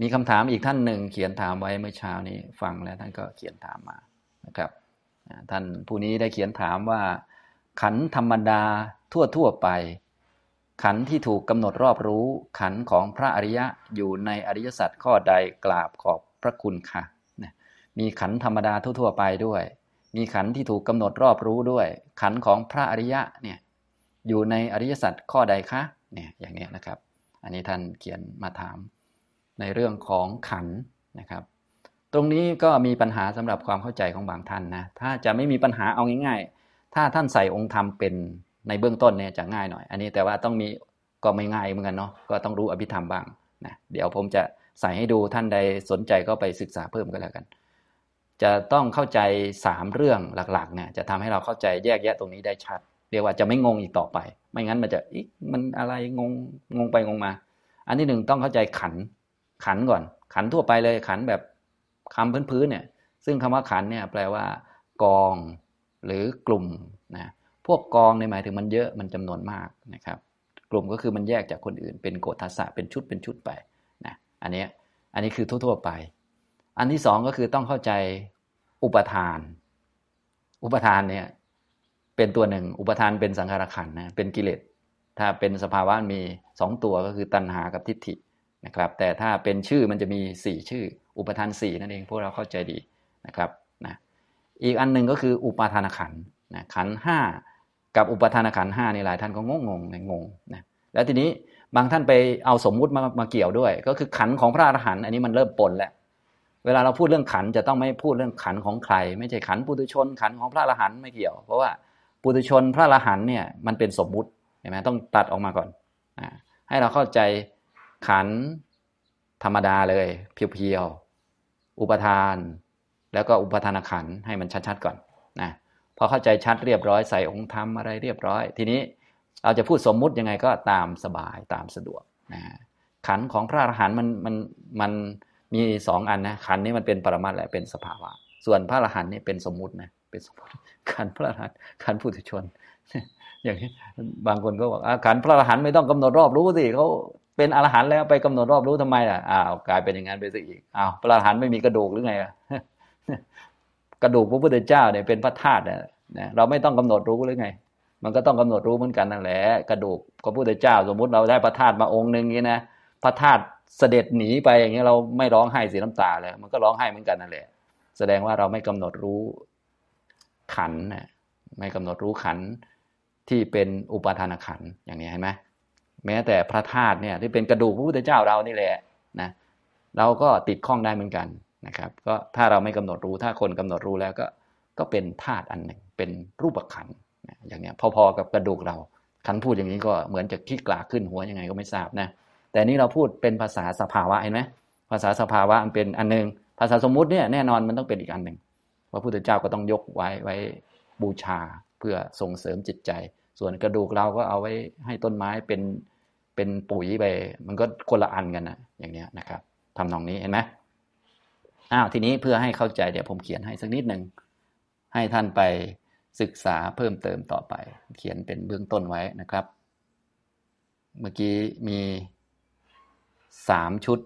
มีคำถามอีกท่านหนึ่งเขียนถามไว้เมื่อเช้านี้ฟังแล้วท่านก็เขียนถามมานะครับท่านผู้นี้ได้เขียนถามว่า ขันธรรมดาทั่วทั่วไป ขันที่ถูกกำหนดรอบรู้ ขันของพระอริยะอยู่ในอริยสัจข้อใดกราบขอบพระคุณค่ะมีขันธรรมดาทั่วๆไปด้วย มีขันที่ถูกกำหนดรอบรู้ด้วย ขันของพระอริยะเนี่ยอยู่ในอริยสัจข้อใดคะเนี่ยอย่างนี้นะครับ อันนี้ท่านเขียนมาถาม ในเรื่องของขันนะครับ ตรงนี้ก็มีปัญหาสำหรับความเข้าใจของบางท่านนะถ้าจะไม่มีปัญหาเอาง่าย ๆ ถ้าท่านใส่องค์ธรรมเป็นในเบื้องต้นเนี่ยจะง่ายหน่อย อันนี้แต่ว่าต้องมีก็ไม่ง่ายเหมือนกันเนาะก็ต้องรู้อภิธรรมบ้างนะเดี๋ยวผมจะใส่ให้ดูท่านใดสนใจก็ไปศึกษาเพิ่มก็แล้วกัน จะต้องเข้าใจสามเรื่องหลักๆเนี่ยจะทำให้เราเข้าใจแยกแยะตรงนี้ได้ชัด เรียกว่าจะไม่งงอีกต่อไป ไม่งั้นมันจะอีกมันอะไรงงงงไปงงมา อันที่หนึ่งต้องเข้าใจขัน ขันก่อน ขันทั่วไปเลย ขันแบบคำพื้นๆเนี่ย ซึ่งคำว่าขันเนี่ยแปลว่า กองหรือกลุ่มนะพวกกองในหมายถึงมันเยอะมันจำนวนมากนะครับ กลุ่มก็คือมันแยกจากคนอื่น เป็นโกฏทัศะเป็นชุดเป็นชุดไปนะอันนี้อันนี้คือทั่วๆไป อันที่สองก็คือต้องเข้าใจอุปทาน อุปทานเนี่ยเป็นตัวหนึ่ง อุปทานเป็นสังขารขันนะเป็นกิเลสถ้าเป็นสภาวะมีสองตัวก็คือตัณหากับทิฏฐิ นะครับ แต่ถ้าเป็นชื่อมันจะมี 4 ชื่อ อุปทาน 4 นั่นเองพวกเราเข้าใจดีนะครับนะอีกอันหนึ่งก็คืออุปทานขันนะขันห้ากับอุปทานขันห้านี่หลายท่านก็งงงงงงนะแล้วทีนี้บางท่านไปเอาสมมุติมามาเกี่ยวด้วย ก็คือขันของพระอรหันต์อันนี้มันเริ่มปนแล้วเวลาเราพูดเรื่องขันจะต้องไม่พูดเรื่องขันของใคร ไม่ใช่ขันปุถุชน ขันของพระอรหันต์ไม่เกี่ยว เพราะว่าปุถุชนพระอรหันต์เนี่ยมันเป็นสมมุติเห็นไหมต้องตัดออกมาก่อนนะให้เราเข้าใจ ขันธรรมดาเลย เพียวๆ อุปทาน แล้วก็อุปทานขันให้มันชัดๆก่อนนะพอเข้าใจชัดเรียบร้อยใส่องค์ธรรมอะไรเรียบร้อย ทีนี้เราจะพูดสมมุติยังไงก็ตามสบายตามสะดวกนะขันของพระอรหันต์มันมันมันมีสองอันนะขันนี้มันเป็นปรมัตถ์แหละเป็นสภาวะ ส่วนพระอรหันต์นี่เป็นสมมุตินะเป็นสมมติขันพระอรหันต์ขันผู้ถุชน อย่างนี้บางคนก็บอกขันพระอรหันต์ไม่ต้องกำหนดรอบรู้สิเขา เป็นอรหันต์แล้วไปกำหนดรอบรู้ทำไมล่ะอ้าวกลายเป็นอย่างนั้นไปซะอีกอ้าวพระอรหันต์ไม่มีกระดูกหรือไงกระดูกพระพุทธเจ้าเนี่ยเป็นพระธาตุเนี่ยเราไม่ต้องกำหนดรู้หรือไง มันก็ต้องกำหนดรู้เหมือนกันนั่นแหละกระดูกพระพุทธเจ้า สมมุติเราได้พระธาตุมาองค์หนึ่งนี้นะพระธาตุเสด็จหนีไปอย่างเงี้เราไม่ร้องไห้เสียน้ำตาเลยมันก็ร้องไห้เหมือนกันนั่นแหละ แสดงว่าเราไม่กำหนดรู้ขันนะไม่กำหนดรู้ขันที่เป็นอุปาทานขันอย่างนี้เห็นไหม แม้แต่พระธาตุเนี่ยที่เป็นกระดูกพระพุทธเจ้าเรานี่แหละนะเราก็ติดข้องได้เหมือนกันนะครับ ก็ถ้าเราไม่กำหนดรู้ถ้าคนกำหนดรู้แล้วก็ก็เป็นธาตุอันหนึ่งเป็นรูปขันนะอย่างเนี้ยพอๆกับกระดูกเราคันพูดอย่างนี้ก็เหมือนจะขี้กลาขึ้นหัวยังไงก็ไม่ทราบนะแต่นี้เราพูดเป็นภาษาสภาวะเห็นไหมภาษาสภาวะมันเป็นอันหนึ่งภาษาสมมุติเนี่ยแน่นอนมันต้องเป็นอีกอันหนึ่งพระพุทธเจ้าก็ต้องยกไว้ไว้บูชาเพื่อส่งเสริมจิตใจ ส่วนกระดูกเราก็เอาไว้ให้ต้นไม้เป็น เป็นปุ๋ยไป มันก็คนละอันกันนะอย่างเนี้ยนะครับทำนองนี้เห็นไหมอ้าวทีนี้เพื่อให้เข้าใจเดี๋ยวผมเขียนให้สักนิดหนึ่งให้ท่านไปศึกษาเพิ่มเติมต่อไป เขียนเป็นเบื้องต้นไว้นะครับ เมื่อกี้มีสามชุด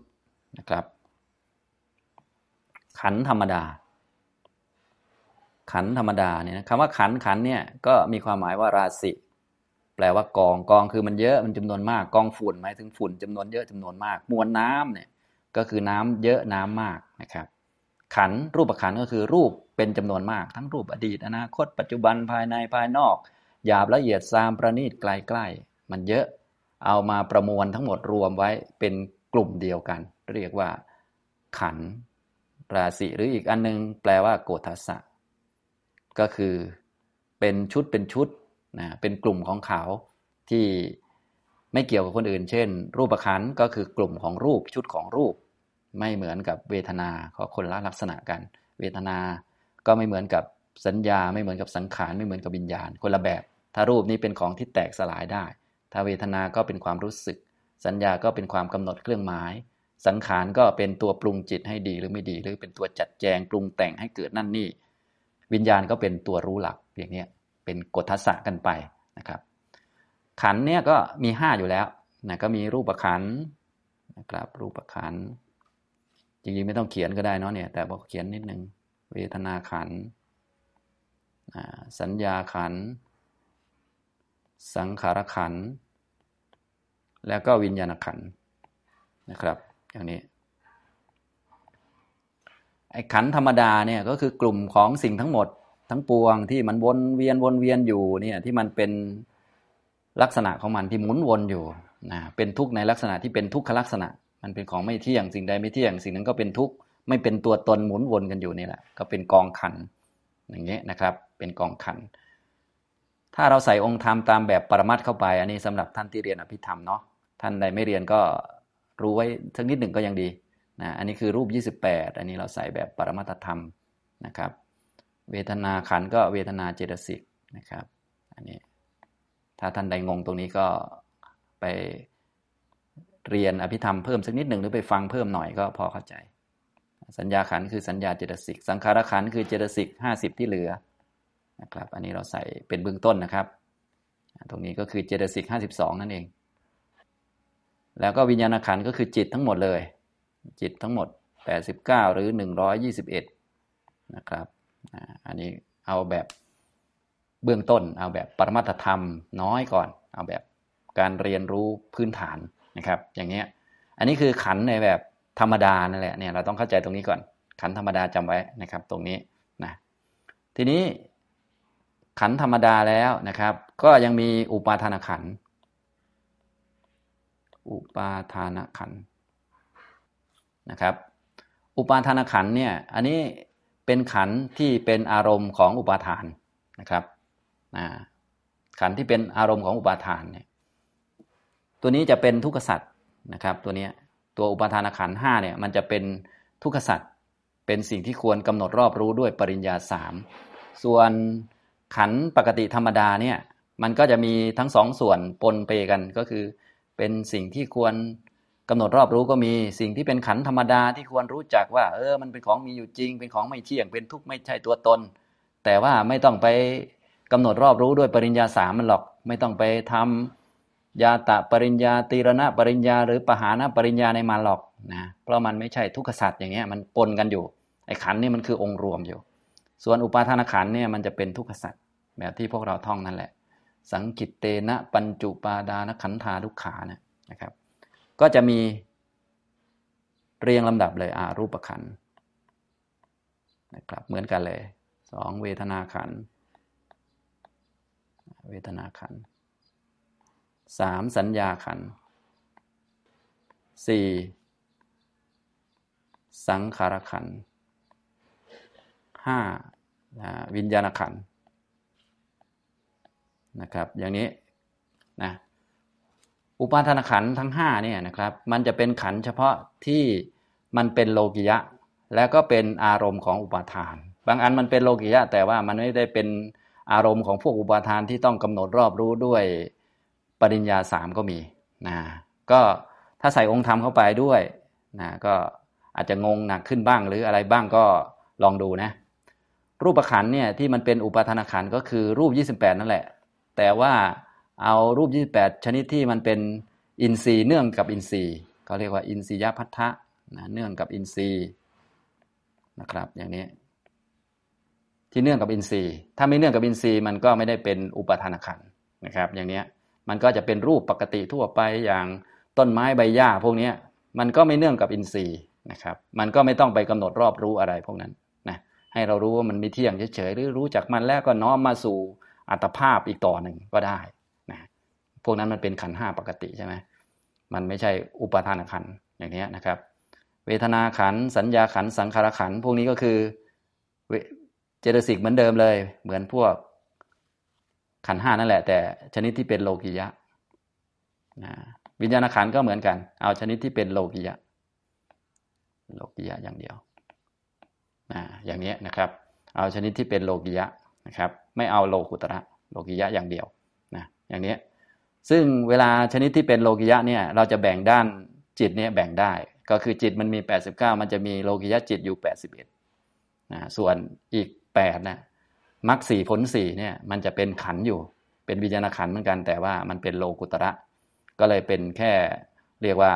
นะครับ ขันธรรมดา ขันธรรมดาเนี่ยคำว่าขันขันเนี่ยก็มีความหมายว่าราศี แปลว่ากองกองคือมันเยอะมันจำนวนมากกองฝุ่นหมายถึงฝุ่นจำนวนเยอะจำนวนมาก มวลน้ำเนี่ยก็คือน้ำเยอะน้ำมากนะครับ ขันรูปขันก็คือรูปเป็นจำนวนมาก ทั้งรูปอดีต อนาคต ปัจจุบันภายในภายนอก หยาบละเอียดซามประณีตไกลๆมันเยอะเอามาประมวลทั้งหมดรวมไว้เป็นกลุ่มเดียวกัน เรียกว่า ขันราศีหรืออีกอันนึง แปลว่าโกฏัสะก็คือเป็นชุดเป็นชุด นะเป็นกลุ่มของเขาที่ไม่เกี่ยวกับคนอื่น เช่น รูปขันก็คือกลุ่มของรูปชุดของรูป ไม่เหมือนกับเวทนาก็คนละลักษณะกัน เวทนาก็ไม่เหมือนกับสัญญา ไม่เหมือนกับสังขารไม่เหมือนกับวิญญาณ คนละแบบ ถ้ารูปนี้เป็นของที่แตกสลายได้ ถ้าเวทนาก็เป็นความรู้สึก สัญญาก็เป็นความกำหนดเครื่องหมาย สังขารก็เป็นตัวปรุงจิตให้ดีหรือไม่ดี หรือเป็นตัวจัดแจงปรุงแต่งให้เกิดนั่นนี่ วิญญาณก็เป็นตัวรู้หลักอย่างนี้ เป็นกฎทัศะกันไปนะครับ ขันเนี่ยก็มีห้าอยู่แล้วนะก็มีรูปขันนะครับ รูปขันจริงๆไม่ต้องเขียนก็ได้เนาะเนี่ยแต่บอกเขียนนิดนึงเวทนาขันสัญญาขัน สังขารขัน แล้วก็วิญญาณขันนะครับ อย่างนี้ไอ้ขันธรรมดาเนี่ยก็คือกลุ่มของสิ่งทั้งหมด ทั้งปวงที่มันวนเวียนวนเวียนอยู่เนี่ยที่มันเป็นลักษณะของมันที่หมุนวนอยู่นะเป็นทุกข์ในลักษณะที่เป็นทุกขลักษณะ มันเป็นของไม่เที่ยงสิ่งใดไม่เที่ยง สิ่งนั้นก็เป็นทุกข์ไม่เป็นตัวตนหมุนวนกันอยู่นี่แหละ ก็เป็นกองขันอย่างเงี้ยนะครับ เป็นกองขัน ถ้าเราใส่องค์ธรรมตามแบบปรมัตเข้าไป อันนี้สำหรับท่านที่เรียนอภิธรรมเนาะท่านใดไม่เรียนก็รู้ไว้สักนิดหนึ่งก็ยังดีนะอันนี้คือรูป 28 อันนี้เราใส่แบบปรมัตธรรมนะครับ เวทนาขันก็เวทนาเจตสิกนะครับ อันนี้ถ้าท่านใดงงตรงนี้ก็ไปเรียนอภิธรรมเพิ่มสักนิดหนึ่งหรือไปฟังเพิ่มหน่อยก็พอเข้าใจ สัญญาขันคือสัญญาเจตสิก สังขารขันคือเจตสิกห้าสิบที่เหลือนะครับ อันนี้เราใส่เป็นเบื้องต้นนะครับ ตรงนี้ก็คือเจตสิกห้าสิบสองนั่นเอง แล้วก็วิญญาณขันก็คือจิตทั้งหมดเลย จิตทั้งหมด89หรือ121นะครับ อันนี้เอาแบบเบื้องต้น เอาแบบปรมัตธรรมน้อยก่อน เอาแบบการเรียนรู้พื้นฐานนะครับ อย่างเนี้ย อันนี้คือขันในแบบธรรมดานั่นแหละเนี่ยเราต้องเข้าใจตรงนี้ก่อน ขันธรรมดาจำไว้นะครับ ตรงนี้นะทีนี้ขันธรรมดาแล้วนะครับ ก็ยังมีอุปาทานขัน อุปาทานขันนะครับ อุปาทานขันเนี่ย อันนี้ เป็นขันที่เป็นอารมณ์ของอุปาทานนะครับขันที่เป็นอารมณ์ของอุปาทานเนี่ยตัวนี้จะเป็นทุกขสัตว์นะครับ ตัวนี้ตัวอุปาทานขันห้าเนี่ยมันจะเป็นทุกขสัตว์เป็นสิ่งที่ควรกำหนดรอบรู้ด้วยปริญญาสามส่วนขันปกติธรรมดาเนี่ยมันก็จะมีทั้งสองส่วนปนเปกันก็คือ เป็นสิ่งที่ควร กำหนดรอบรู้ก็มีสิ่งที่เป็นขันธรรมดาที่ควรรู้จักว่า เออ มันเป็นของมีอยู่จริง เป็นของไม่เที่ยง เป็นทุกข์ไม่ใช่ตัวตน แต่ว่าไม่ต้องไปกำหนดรอบรู้ด้วยปริญญาสามมันหรอก ไม่ต้องไปทำยาตะปริญญาตีรณะปริญญา หรือปหานะปริญญาในมันหรอกนะเพราะมันไม่ใช่ทุกขสัตว์อย่างเงี้ยมันปนกันอยู่ไอ้ขันนี่มันคือองค์รวมอยู่ ส่วนอุปาทานขันเนี่ยมันจะเป็นทุกขสัตว์แบบที่พวกเราท่องนั่นแหละ สังกิตเตนะปัญจุปาดานขันธาทุกขานะนะครับ ก็จะมีเรียงลำดับเลยอารูปขันนะครับเหมือนกันเลยสองเวทนาขัน เวทนาขันสามสัญญาขันสี่สังขารขันห้าวิญญาณขันนะครับ อย่างนี้นะ อุปาทานขันทั้งห้าเนี่ยนะครับ มันจะเป็นขันเฉพาะที่มันเป็นโลกิยะ แล้วก็เป็นอารมณ์ของอุปาทาน บางอันมันเป็นโลกิยะ แต่ว่ามันไม่ได้เป็นอารมณ์ของพวกอุปาทานที่ต้องกำหนดรอบรู้ด้วยปริญญาสามก็มีนะก็ถ้าใส่องค์ธรรมเข้าไปด้วยนะก็อาจจะงงหนักขึ้นบ้างหรืออะไรบ้างก็ลองดูนะรูปขันเนี่ยที่มันเป็นอุปาทานขันก็คือรูป 28 นั่นแหละ แต่ว่า เอารูป 28 ชนิดที่มันเป็นอินทรีย์เนื่องกับอินทรีย์เขาเรียกว่าอินทรียพัทธะนะเนื่องกับอินทรีย์นะครับ อย่างนี้ ที่เนื่องกับอินทรีย์ ถ้าไม่เนื่องกับอินทรีย์มันก็ไม่ได้เป็นอุปทานขันนะครับ อย่างนี้มันก็จะเป็นรูปปกติทั่วไปอย่างต้นไม้ใบหญ้าพวกนี้มันก็ไม่เนื่องกับอินทรีย์นะครับ มันก็ไม่ต้องไปกำหนดรอบรู้อะไรพวกนั้นนะให้เรารู้ว่ามันไม่เที่ยงเฉยๆหรือรู้จักมันแล้วก็น้อมมาสู่อัตภาพอีกต่อหนึ่งก็ได้ พวกนั้นมันเป็นขันห้าปกติใช่ไหมมันไม่ใช่อุปทานขันอย่างนี้นะครับ เวทนาขันสัญญาขันสังขารขันพวกนี้ก็คือเจตสิกเหมือนเดิมเลย เหมือนพวกขันห้านั่นแหละ แต่ชนิดที่เป็นโลกิยะนะวิญญาณขันก็เหมือนกัน เอาชนิดที่เป็นโลกิยะ โลกิยะอย่างเดียวนะอย่างนี้นะครับ เอาชนิดที่เป็นโลกิยะนะครับ ไม่เอาโลกุตระโลกิยะอย่างเดียวนะอย่างนี้ ซึ่งเวลาชนิดที่เป็นโลกิยะเนี่ยเราจะแบ่งด้านจิตเนี่ยแบ่งได้ ก็คือจิตมันมี 89 มันจะมีโลกิยะจิตอยู่ 81นะส่วนอีก8นะมรรคสี่ผลสี่เนี่ยมันจะเป็นขันอยู่ เป็นวิญญาณขันเหมือนกัน แต่ว่ามันเป็นโลกุตระ ก็เลยเป็นแค่เรียกว่า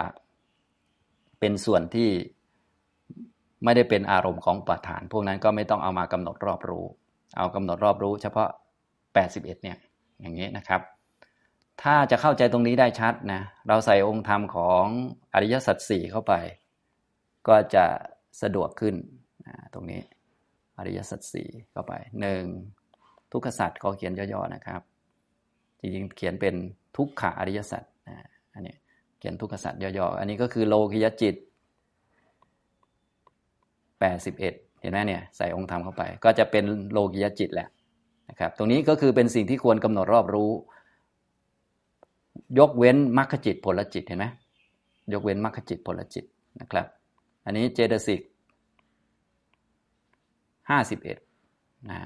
เป็นส่วนที่ไม่ได้เป็นอารมณ์ของอุปาทาน พวกนั้นก็ไม่ต้องเอามากำหนดรอบรู้ เอากำหนดรอบรู้ เฉพาะ 81เนี่ยอย่างนี้นะครับ ถ้าจะเข้าใจตรงนี้ได้ชัดนะ เราใส่องค์ธรรมของอริยสัจสี่เข้าไป ก็จะสะดวกขึ้นนะตรงนี้ อริยสัจสี่เข้าไปหนึ่งทุกขสัจก็เขียนย่อๆนะครับ จริงๆเขียนเป็นทุกขะอริยสัจนะอันนี้เขียนทุกขสัจย่อๆอันนี้ก็คือโลกิยจิต81เห็นไหมเนี่ยใส่องค์ธรรมเข้าไป ก็จะเป็นโลกิยจิตแหละนะครับ ตรงนี้ก็คือเป็นสิ่งที่ควรกำหนดรอบรู้ ยกเว้นมรรคจิตผลจิตเห็นไหมยกเว้นมรรคจิตผลจิตนะครับ อันนี้เจตสิกห้าสิบเอ็ด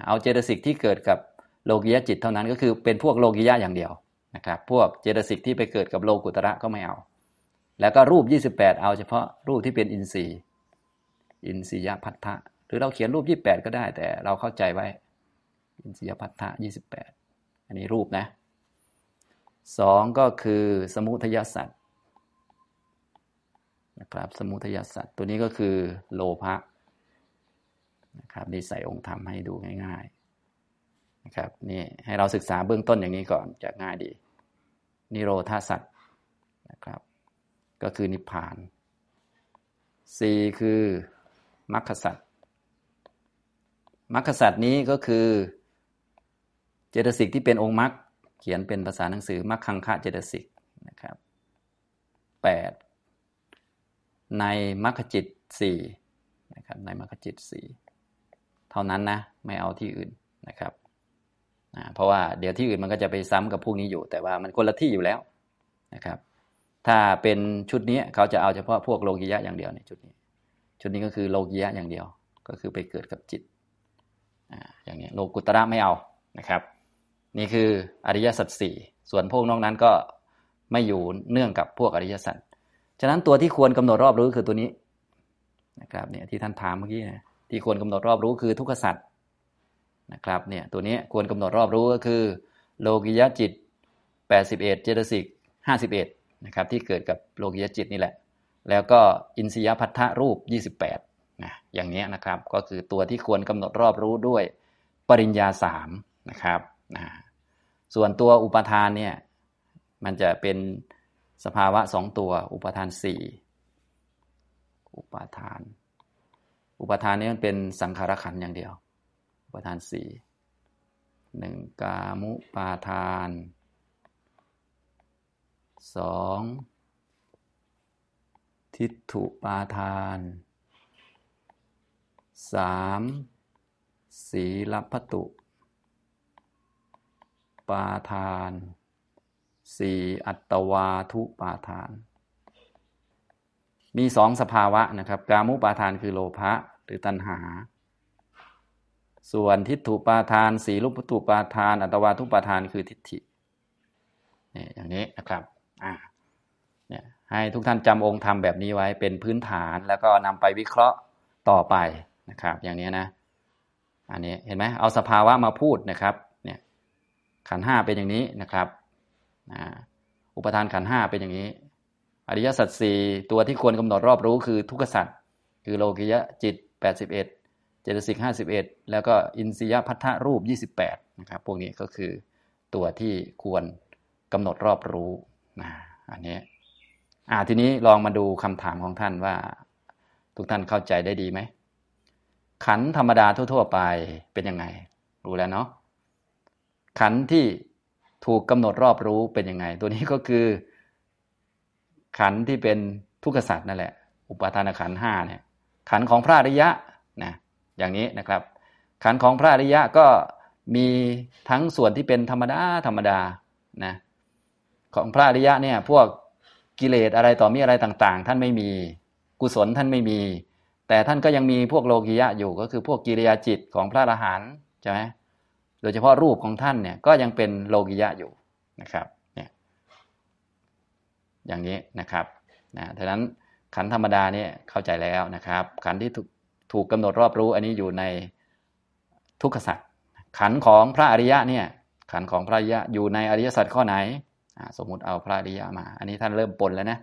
เอาเจตสิกที่เกิดกับโลกิยจิตเท่านั้นก็คือเป็นพวกโลกิยะอย่างเดียวนะครับพวกเจตสิกที่ไปเกิดกับโลกุตระก็ไม่เอา แล้วก็รูป 28 เอาเฉพาะรูปที่เป็นอินทรีย์อินทรียพัทธะหรือเราเขียนรูป 28 ก็ได้แต่เราเข้าใจไว้ อินทรียพัทธะ28 อันนี้รูปนะ สองก็คือสมุทยสัตว์นะครับสมุทยสัตว์ตัวนี้ก็คือโลภะนะครับนี่ใส่องค์ธรรมให้ดูง่ายๆนะครับนี่ให้เราศึกษาเบื้องต้นอย่างนี้ก่อนจะง่ายดี นิโรธาสัตว์นะครับ ก็คือนิพพานสี่คือมรรคสัตว์มรรคสัตว์นี้ก็คือเจตสิกที่เป็นองค์มรรค ขียนเป็นภาษาหนังสือมรรคังคะเจตสิกนะครับแปดในมรรคจิตสี่นะครับในมรรคจิตสี่เท่านั้นนะไม่เอาที่อื่นนะครับเพราะว่าเดี๋ยวที่อื่นมันก็จะไปซ้ำกับพวกนี้อยู่ แต่ว่ามันคนละที่อยู่แล้วนะครับ ถ้าเป็นชุดนี้เขาจะเอาเฉพาะพวกโลกิยะอย่างเดียวในชุดนี้ ชุดนี้ก็คือโลกิยะอย่างเดียว ก็คือไปเกิดกับจิตอย่างนี้โลกุตระไม่เอานะครับ นี่คืออริยสัจสี่ส่วนพวกนอกนั้นก็ไม่อยู่เนื่องกับพวกอริยสัจฉะนั้นตัวที่ควรกำหนดรอบรู้คือตัวนี้นะครับเนี่ยที่ท่านถามเมื่อกี้นะที่ควรกำหนดรอบรู้คือทุกขสัจนะครับเนี่ยตัวนี้ควรกำหนดรอบรู้ก็คือ โลกิยจิต 81 เจตสิก51นะครับที่เกิดกับโลกิยจิตนี่แหละ แล้วก็อินทรียพัทธรูป 28นะอย่างนี้นะครับก็คือตัวที่ควรกำหนดรอบรู้ด้วยปริญญาสามนะครับนะ ส่วนตัวอุปทานเนี่ยมันจะเป็นสภาวะสองตัว อุปทานสี่อุปทาน อุปทานนี้มันเป็นสังขารขันอย่างเดียว อุปทานสี่หนึ่งกามุปาทานสองทิฏฐุปาทานสามสีลพัตุ ปาทานสี่อัตวาทุปาทาน มีสองสภาวะนะครับ กามุปาทานคือโลภะหรือตัณหา ส่วนทิฏฐุปาทาน สีลุปตุปาทาน อัตวาทุปาทานคือทิฏฐินี่อย่างนี้นะครับอ่าเนี่ยให้ทุกท่านจำองค์ธรรมแบบนี้ไว้เป็นพื้นฐานแล้วก็นำไปวิเคราะห์ต่อไปนะครับ อย่างนี้นะ อันนี้เห็นไหมเอาสภาวะมาพูดนะครับ ขันห้าเป็นอย่างนี้นะครับอุปทานขันห้าเป็นอย่างนี้ อริยสัจสี่ตัวที่ควรกำหนดรอบรู้คือทุกขสัจคือโลกิยะจิต 81เจตสิก51 แล้วก็อินทรียพัทธรูป 28นะครับพวกนี้ก็คือตัวที่ควรกำหนดรอบรู้นะอันนี้อ่าทีนี้ลองมาดูคำถามของท่านว่า ทุกท่านเข้าใจได้ดีไหมขันธรรมดาทั่ว ๆ ไปเป็นยังไง รู้แล้วเนาะ ขันที่ถูกกำหนดรอบรู้เป็นยังไง ตัวนี้ก็คือ ขันที่เป็นทุกขสัตว์นั่นแหละ อุปาทานขันห้าเนี่ย ขันของพระอริยะนะอย่างนี้นะครับ ขันของพระอริยะก็มีทั้งส่วนที่เป็นธรรมดาธรรมดานะของพระอริยะเนี่ยพวกกิเลสอะไรต่อมีอะไรต่างๆ ท่านไม่มีกุศลท่านไม่มี แต่ท่านก็ยังมีพวกโลกิยะอยู่ก็คือพวกกิริยาจิตของพระอรหันต์ใช่ไหม ดยเฉพาะรูปของท่านเนี่ยก็ยังเป็นโลกิยะอยู่นะครับเนี่ยอย่างนี้นะครับนะดังนั้นขันธรรมดาเนี่ยเข้าใจแล้วนะครับ ขันที่ถูกกำหนดรอบรู้อันนี้อยู่ในทุกขสัจขันของพระอริยะเนี่ยขันของพระอริยะอยู่ในอริยสัจข้อไหน สมมุติเอาพระอริยะมา อันนี้ท่านเริ่มปนแล้วนะ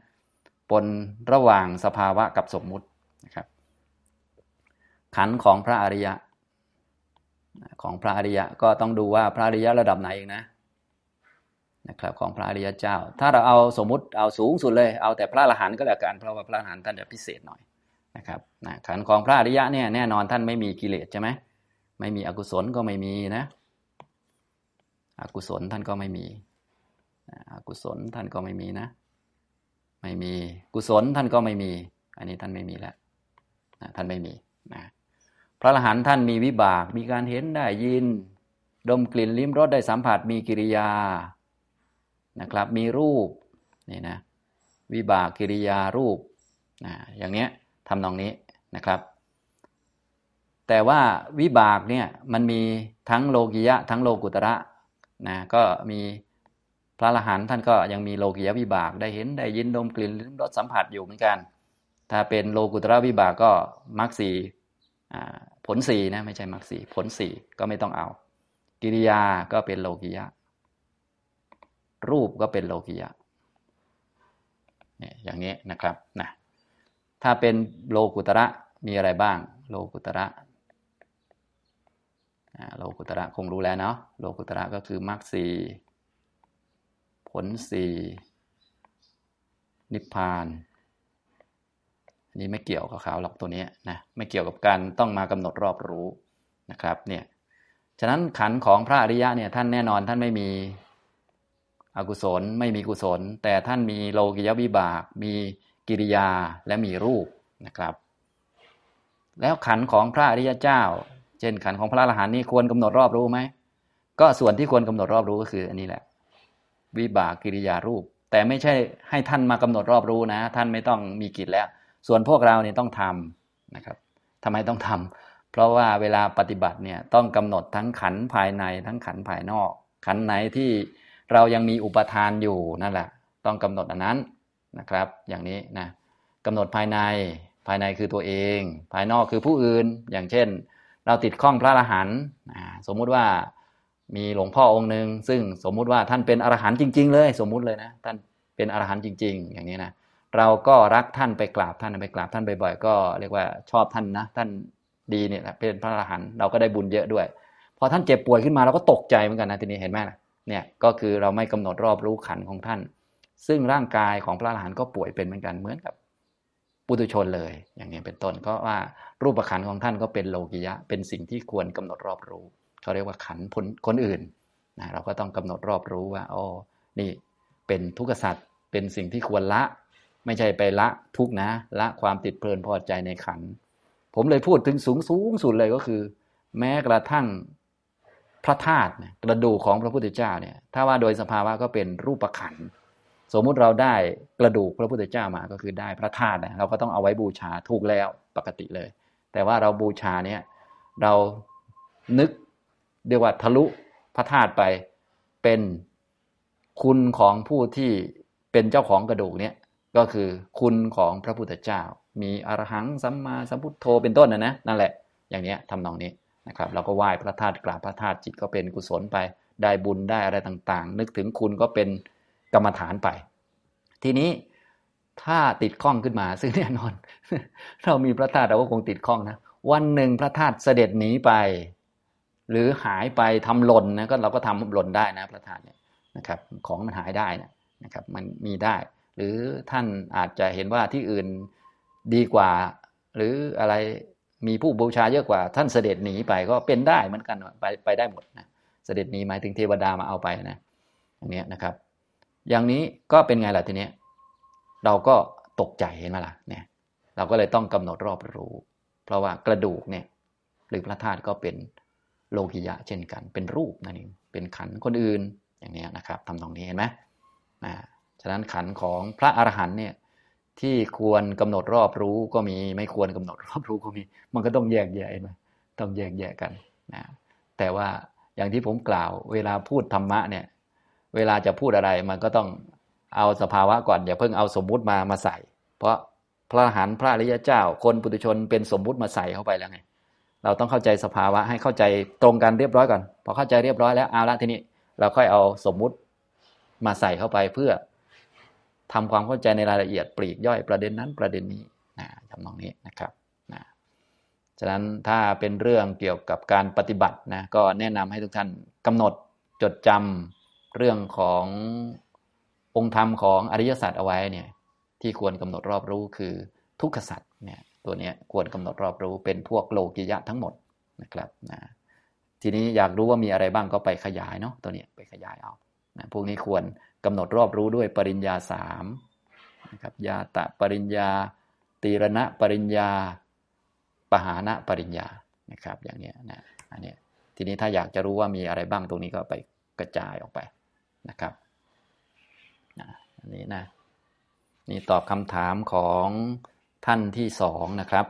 ปนระหว่างสภาวะกับสมมุตินะครับขันของพระอริยะ ของพระอริยะก็ต้องดูว่าพระอริยะระดับไหนเองนะนะครับของพระอริยเจ้า ถ้าเราเอาสมมุติเอาสูงสุดเลย เอาแต่พระอรหันต์ก็แล้วกันเพราะว่าพระอรหันต์ท่านจะพิเศษหน่อยนะครับนะขันของพระอริยะเนี่ยแน่นอนท่านไม่มีกิเลสใช่ไหมไม่มีอกุศลก็ไม่มีนะ อกุศลท่านก็ไม่มีอกุศลท่านก็ไม่มีนะ ไม่มีกุศลท่านก็ไม่มี อันนี้ท่านไม่มีแล้วท่านไม่มีนะ พระอรหันต์ท่านมีวิบาก มีการเห็นได้ยิน ดมกลิ่นลิ้มรสได้สัมผัสมีกิริยานะครับ มีรูปนี่นะวิบากกิริยารูปนะอย่างเนี้ยทำนองนี้นะครับ แต่ว่าวิบากเนี่ยมันมีทั้งโลกิยะ ทั้งโลกุตระนะก็มีพระอรหันต์ท่านก็ยังมีโลกิยะวิบากได้เห็นได้ยินดมกลิ่นลิ้มรสสัมผัสอยู่เหมือนกัน ถ้าเป็นโลกุตระวิบากก็มรรคสี ผลสี่นะไม่ใช่มรรคสีผลสี่ก็ไม่ต้องเอา กิริยาก็เป็นโลกิยะ รูปก็เป็นโลกิยะเนี่ยอย่างนี้นะครับนะถ้าเป็นโลกุตระมีอะไรบ้าง โลกุตระโลกุตระคงรู้แล้วเนาะโลกุตระก็คือมรรคสีผลสี่นิพพาน อันนี้ไม่เกี่ยวกับเขาหรอกตัวนี้นะไม่เกี่ยวกับการต้องมากำหนดรอบรู้นะครับเนี่ยฉะนั้นขันของพระอริยะเนี่ยท่านแน่นอนท่านไม่มีอกุศลไม่มีกุศล แต่ท่านมีโลกิยวิบาก มีกิริยาและมีรูปนะครับ แล้วขันของพระอริยเจ้า เช่นขันของพระอรหันต์นี่ควรกำหนดรอบรู้ไหมก็ส่วนที่ควรกำหนดรอบรู้ก็คืออันนี้แหละ วิบากกิริยารูป แต่ไม่ใช่ให้ท่านมากำหนดรอบรู้นะ ท่านไม่ต้องมีกิจแล้ว ส่วนพวกเราเนี่ยต้องทำนะครับทำไมต้องทำเพราะว่าเวลาปฏิบัติเนี่ยต้องกำหนดทั้งขันภายในทั้งขันภายนอก ขันไหนที่เรายังมีอุปทานอยู่นั่นแหละ ต้องกำหนดอันนั้นนะครับ อย่างนี้นะกำหนดภายในภายในคือตัวเอง ภายนอกคือผู้อื่น อย่างเช่น เราติดข้องพระอรหันต์สมมุติว่ามีหลวงพ่อองค์หนึ่งซึ่งสมมุติว่าท่านเป็นอรหันต์จริง ๆ เลย สมมุติเลยนะท่านเป็นอรหันต์จริง ๆ อย่างนี้นะ เราก็รักท่านไปกราบท่านไปกราบท่านบ่อยๆก็เรียกว่าชอบท่านนะท่านดีเนี่ยเป็นพระอรหันต์เราก็ได้บุญเยอะด้วย พอท่านเจ็บป่วยขึ้นมาเราก็ตกใจเหมือนกันนะทีนี้เห็นไหมเนี่ยก็คือเราไม่กำหนดรอบรู้ขันของท่าน ซึ่งร่างกายของพระอรหันต์ก็ป่วยเป็นเหมือนกันเหมือนกับปุถุชนเลย อย่างนี้เป็นต้นก็ว่ารูปขันของท่านก็เป็นโลกิยะ เป็นสิ่งที่ควรกำหนดรอบรู้เขาเรียกว่าขันผลคนอื่นนะเราก็ต้องกำหนดรอบรู้ว่าอ๋อนี่เป็นทุกข์สัตว์เป็นสิ่งที่ควรละ ไม่ใช่ไปละทุกนะ ละความติดเพลินพอใจในขัน ผมเลยพูดถึงสูงสูงสุดเลยก็คือ แม้กระทั่งพระธาตุกระดูกของพระพุทธเจ้าเนี่ยถ้าว่าโดยสภาวะก็เป็นรูปขันสมมุติเราได้กระดูกพระพุทธเจ้ามาก็คือได้พระธาตุนะเราก็ต้องเอาไว้บูชาถูกแล้วปกติเลย แต่ว่าเราบูชาเนี่ยเรานึกเรียกว่าทะลุพระธาตุไปเป็นคุณของผู้ที่เป็นเจ้าของกระดูกเนี่ย ก็คือคุณของพระพุทธเจ้า มีอรหังสัมมาสัมพุทโธเป็นต้นนะนะนั่นแหละอย่างนี้ทำนองนี้นะครับเราก็ไหว้พระธาตุกราบพระธาตุจิตก็เป็นกุศลไป ได้บุญได้อะไรต่างๆ นึกถึงคุณก็เป็นกรรมฐานไป ทีนี้ถ้าติดข้องขึ้นมาซึ่งแน่นอน เรามีพระธาตุเราก็คงติดข้องนะวันหนึ่งพระธาตุเสด็จหนีไป หรือหายไปทำหล่นนะก็เราก็ทำหล่นได้นะพระธาตุเนี่ยนะครับ ของมันหายได้นะนะครับ มันมีได้ หรือท่านอาจจะเห็นว่าที่อื่นดีกว่า หรืออะไรมีผู้บูชาเยอะกว่า ท่านเสด็จหนีไปก็เป็นได้เหมือนกันไปไปได้หมดนะเสด็จหนีหมายถึงเทวดามาเอาไปนะอย่างนี้นะครับ อย่างนี้ก็เป็นไงล่ะทีนี้เราก็ตกใจเห็นไหมล่ะเนี่ยเราก็เลยต้องกำหนดรอบรู้ เพราะว่ากระดูกเนี่ยหรือพระธาตุก็เป็นโลกิยะเช่นกัน เป็นรูปนั่นเองเป็นขันคนอื่นอย่างนี้นะครับทำตรงนี้เห็นไหม ฉะนั้นขันของพระอรหันต์เนี่ยที่ควรกำหนดรอบรู้ก็มี ไม่ควรกำหนดรอบรู้ก็มี มันก็ต้องแยกแยะไหมต้องแยกแยะกันนะแต่ว่าอย่างที่ผมกล่าว เวลาพูดธรรมะเนี่ยเวลาจะพูดอะไรมันก็ต้องเอาสภาวะก่อนอย่าเพิ่งเอาสมมุติมามาใส่ เพราะพระอรหันต์พระอริยเจ้า คนปุถุชนเป็นสมมุติมาใส่เข้าไปแล้วไง เราต้องเข้าใจสภาวะให้เข้าใจตรงกันเรียบร้อยก่อนพอเข้าใจเรียบร้อยแล้วเอาละทีนี้ เราค่อยเอาสมมุติมาใส่เข้าไปเพื่อ ทำความเข้าใจในรายละเอียดปลีกย่อยประเด็นนั้นประเด็นนี้นะทำนองนี้นะครับนะฉะนั้นถ้าเป็นเรื่องเกี่ยวกับการปฏิบัตินะก็แนะนำให้ทุกท่านกำหนดจดจำเรื่องขององค์ธรรมของอริยสัจเอาไว้เนี่ยที่ควรกำหนดรอบรู้คือทุกขสัจเนี่ยตัวนี้ควรกำหนดรอบรู้เป็นพวกโลกิยะทั้งหมดนะครับนะทีนี้อยากรู้ว่ามีอะไรบ้างก็ไปขยายเนาะตัวนี้ไปขยายเอานะพวกนี้ควร กำหนดรอบรู้ด้วยปริญญาสามนะครับยาตะปริญญา ตีรณะปริญญา ปหานะปริญญานะครับ อย่างนี้นะอันนี้ทีนี้ถ้าอยากจะรู้ว่ามีอะไรบ้างตรงนี้ก็ไปกระจายออกไปนะครับอันนี้นะนี่ตอบคำถามของท่านที่สองนะครับ